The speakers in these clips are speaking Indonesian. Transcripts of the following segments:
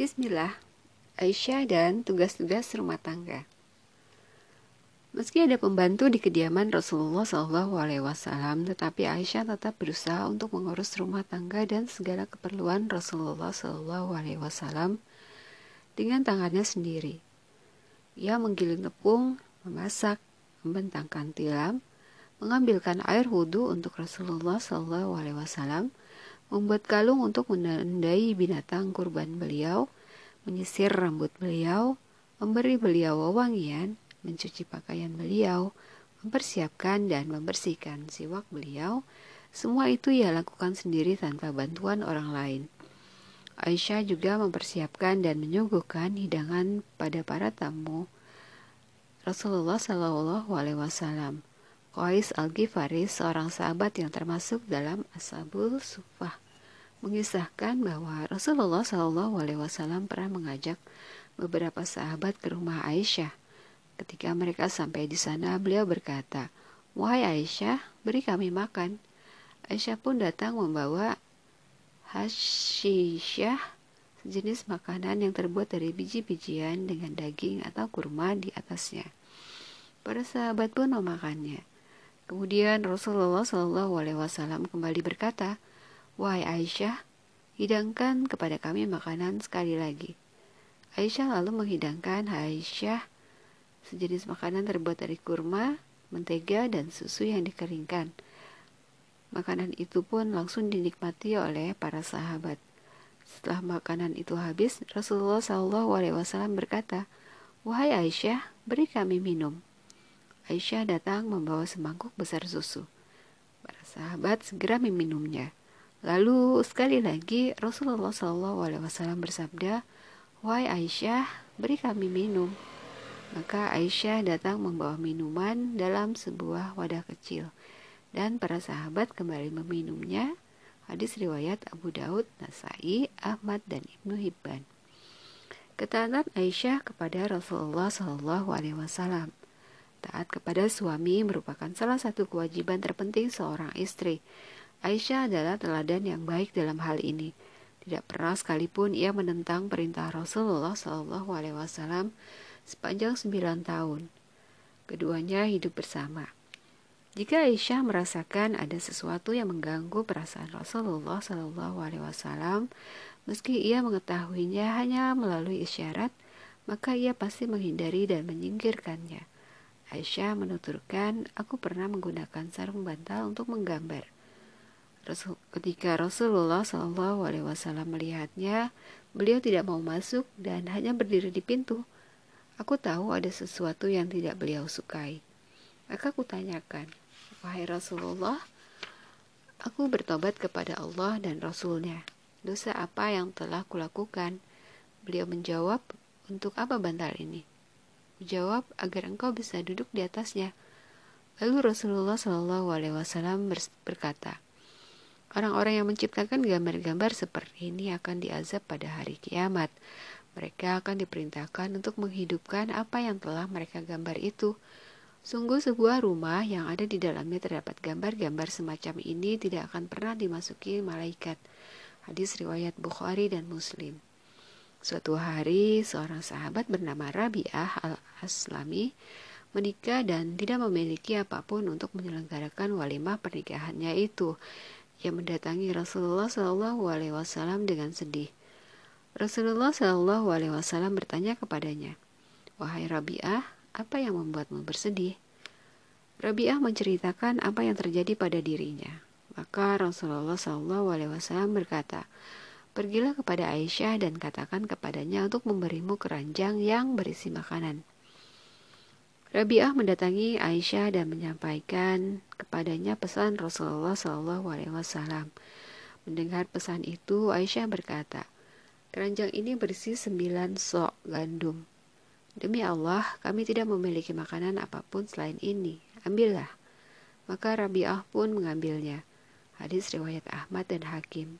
Bismillah, Aisyah dan tugas-tugas rumah tangga. Meski ada pembantu di kediaman Rasulullah SAW, tetapi Aisyah tetap berusaha untuk mengurus rumah tangga dan segala keperluan Rasulullah SAW dengan tangannya sendiri. Ia menggiling tepung, memasak, membentangkan tilam, mengambilkan air wudhu untuk Rasulullah SAW, membuat kalung untuk menandai binatang kurban beliau, menyisir rambut beliau, memberi beliau wewangian, mencuci pakaian beliau, mempersiapkan dan membersihkan siwak beliau, semua itu ia lakukan sendiri tanpa bantuan orang lain. Aisyah juga mempersiapkan dan menyuguhkan hidangan pada para tamu Rasulullah Shallallahu Alaihi Wasallam. Qais Al-Ghifari, seorang sahabat yang termasuk dalam Ashabul Sufah, mengisahkan bahwa Rasulullah Shallallahu Alaihi Wasallam pernah mengajak beberapa sahabat ke rumah Aisyah. Ketika mereka sampai di sana, beliau berkata, Wahai Aisyah, beri kami makan. Aisyah pun datang membawa hasyisyah, sejenis makanan yang terbuat dari biji-bijian dengan daging atau kurma di atasnya. Para sahabat pun memakannya. Kemudian Rasulullah Shallallahu Alaihi Wasallam kembali berkata, Wahai Aisyah, hidangkan kepada kami makanan sekali lagi. Aisyah lalu menghidangkan Aisyah sejenis makanan terbuat dari kurma, mentega, dan susu yang dikeringkan. Makanan itu pun langsung dinikmati oleh para sahabat. Setelah makanan itu habis, Rasulullah Wasallam berkata, Wahai Aisyah, beri kami minum. Aisyah datang membawa semangkuk besar susu. Para sahabat segera meminumnya. Lalu sekali lagi Rasulullah SAW bersabda, Wahai Aisyah, beri kami minum. Maka Aisyah datang membawa minuman dalam sebuah wadah kecil. Dan para sahabat kembali meminumnya. Hadis riwayat Abu Daud, Nasai, Ahmad, dan Ibnu Hibban. Ketaatan Aisyah kepada Rasulullah SAW Taat kepada suami merupakan salah satu kewajiban terpenting seorang istri. Aisyah adalah teladan yang baik dalam hal ini. Tidak pernah sekalipun ia menentang perintah Rasulullah SAW sepanjang sembilan tahun. Keduanya hidup bersama. Jika Aisyah merasakan ada sesuatu yang mengganggu perasaan Rasulullah SAW, meski ia mengetahuinya hanya melalui isyarat, maka ia pasti menghindari dan menyingkirkannya. Aisyah menuturkan, aku pernah menggunakan sarung bantal untuk menggambar. Ketika Rasulullah Shallallahu melihatnya, beliau tidak mau masuk dan hanya berdiri di pintu. Aku tahu ada sesuatu yang tidak beliau sukai. Maka aku tanyakan, wahai Rasulullah, aku bertobat kepada Allah dan Rasulnya. Dosa apa yang telah kulakukan? Beliau menjawab, untuk apa bantal ini? Jawab agar engkau bisa duduk di atasnya. Lalu Rasulullah Shallallahu Alaihi Wasallam berkata, orang-orang yang menciptakan gambar-gambar seperti ini akan diazab pada hari kiamat. Mereka akan diperintahkan untuk menghidupkan apa yang telah mereka gambar itu. Sungguh sebuah rumah yang ada di dalamnya terdapat gambar-gambar semacam ini tidak akan pernah dimasuki malaikat. Hadis riwayat Bukhari dan Muslim. Suatu hari, seorang sahabat bernama Rabi'ah al-Aslami menikah dan tidak memiliki apa pun untuk menyelenggarakan walimah pernikahannya itu. Ia mendatangi Rasulullah Wasallam dengan sedih. Rasulullah Wasallam bertanya kepadanya, wahai Rabi'ah, apa yang membuatmu bersedih? Rabi'ah menceritakan apa yang terjadi pada dirinya. Maka Rasulullah Wasallam berkata, Pergilah kepada Aisyah dan katakan kepadanya untuk memberimu keranjang yang berisi makanan. Rabi'ah mendatangi Aisyah dan menyampaikan kepadanya pesan Rasulullah SAW. Mendengar pesan itu, Aisyah berkata, Keranjang ini berisi sembilan sok gandum. Demi Allah, kami tidak memiliki makanan apa pun selain ini. Ambillah. Maka Rabi'ah pun mengambilnya. Hadis riwayat Ahmad dan Hakim.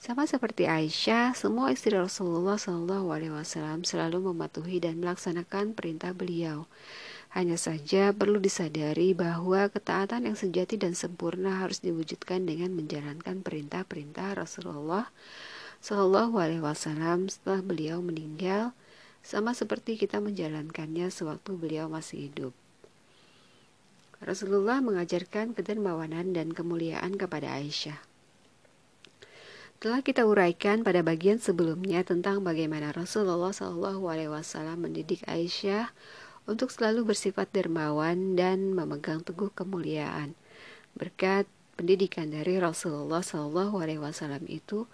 Sama seperti Aisyah, semua istri Rasulullah Wasallam selalu mematuhi dan melaksanakan perintah beliau. Hanya saja perlu disadari bahwa ketaatan yang sejati dan sempurna harus diwujudkan dengan menjalankan perintah-perintah Rasulullah Wasallam setelah beliau meninggal, sama seperti kita menjalankannya sewaktu beliau masih hidup. Rasulullah mengajarkan kedermawanan dan kemuliaan kepada Aisyah. Telah kita uraikan pada bagian sebelumnya tentang bagaimana Rasulullah Shallallahu Alaihi Wasallam mendidik Aisyah untuk selalu bersifat dermawan dan memegang teguh kemuliaan. Berkat pendidikan dari Rasulullah Shallallahu Alaihi Wasallam itu,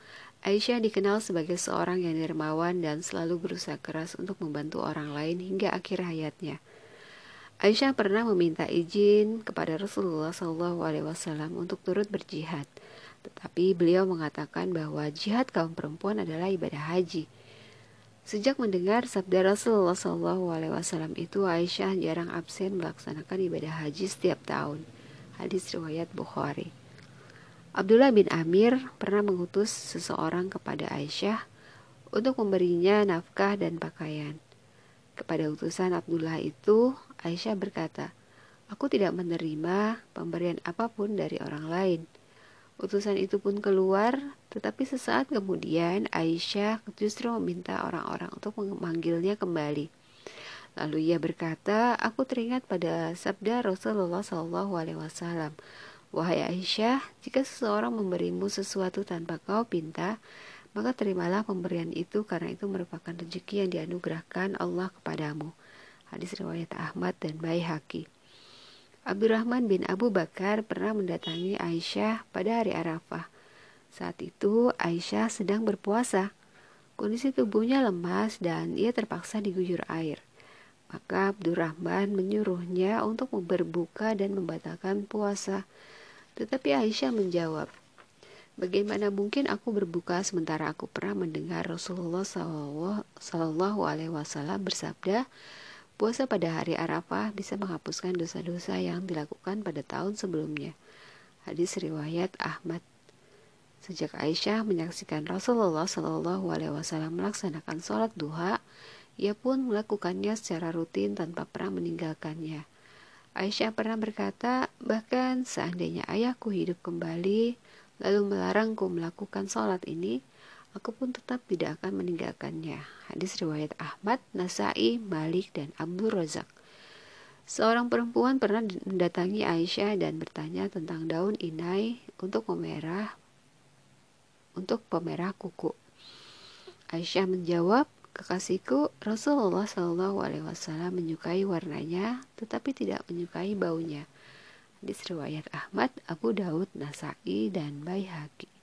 Aisyah dikenal sebagai seorang yang dermawan dan selalu berusaha keras untuk membantu orang lain hingga akhir hayatnya. Aisyah pernah meminta izin kepada Rasulullah Shallallahu Alaihi Wasallam untuk turut berjihad. Tetapi beliau mengatakan bahwa jihad kaum perempuan adalah ibadah haji. Sejak mendengar sabda Rasulullah Wasallam itu, Aisyah jarang absen melaksanakan ibadah haji setiap tahun. Hadis riwayat Bukhari. Abdullah bin Amir pernah mengutus seseorang kepada Aisyah untuk memberinya nafkah dan pakaian. Kepada utusan Abdullah itu, Aisyah berkata, "Aku tidak menerima pemberian apa pun dari orang lain." Utusan itu pun keluar, tetapi sesaat kemudian Aisyah justru meminta orang-orang untuk memanggilnya kembali. Lalu ia berkata, "Aku teringat pada sabda Rasulullah Wasallam, wahai Aisyah, jika seseorang memberimu sesuatu tanpa kau pinta, maka terimalah pemberian itu karena itu merupakan rezeki yang dianugerahkan Allah kepadamu." Hadis riwayat Ahmad dan Baihaqi. Abdurrahman bin Abu Bakar pernah mendatangi Aisyah pada hari Arafah. Saat itu Aisyah sedang berpuasa. Kondisi tubuhnya lemas dan ia terpaksa diguyur air. Maka Abdurrahman menyuruhnya untuk berbuka dan membatalkan puasa. Tetapi Aisyah menjawab, Bagaimana mungkin aku berbuka sementara aku pernah mendengar Rasulullah Wasallam bersabda, Puasa pada hari Arafah bisa menghapuskan dosa-dosa yang dilakukan pada tahun sebelumnya. Hadis riwayat Ahmad. Sejak Aisyah menyaksikan Rasulullah Shallallahu Alaihi Wasallam melaksanakan sholat duha, ia pun melakukannya secara rutin tanpa pernah meninggalkannya. Aisyah pernah berkata, bahkan seandainya ayahku hidup kembali, lalu melarangku melakukan sholat ini, aku pun tetap tidak akan meninggalkannya. Hadis riwayat Ahmad, Nasai, Malik, dan Abdul Razak. Seorang perempuan pernah mendatangi Aisyah dan bertanya tentang daun inai untuk memerah untuk pemerah kuku. Aisyah menjawab, kekasihku Rasulullah Shallallahu Alaihi Wasallam menyukai warnanya, tetapi tidak menyukai baunya. Hadis riwayat Ahmad, Abu Daud, Nasai, dan Baihaqi.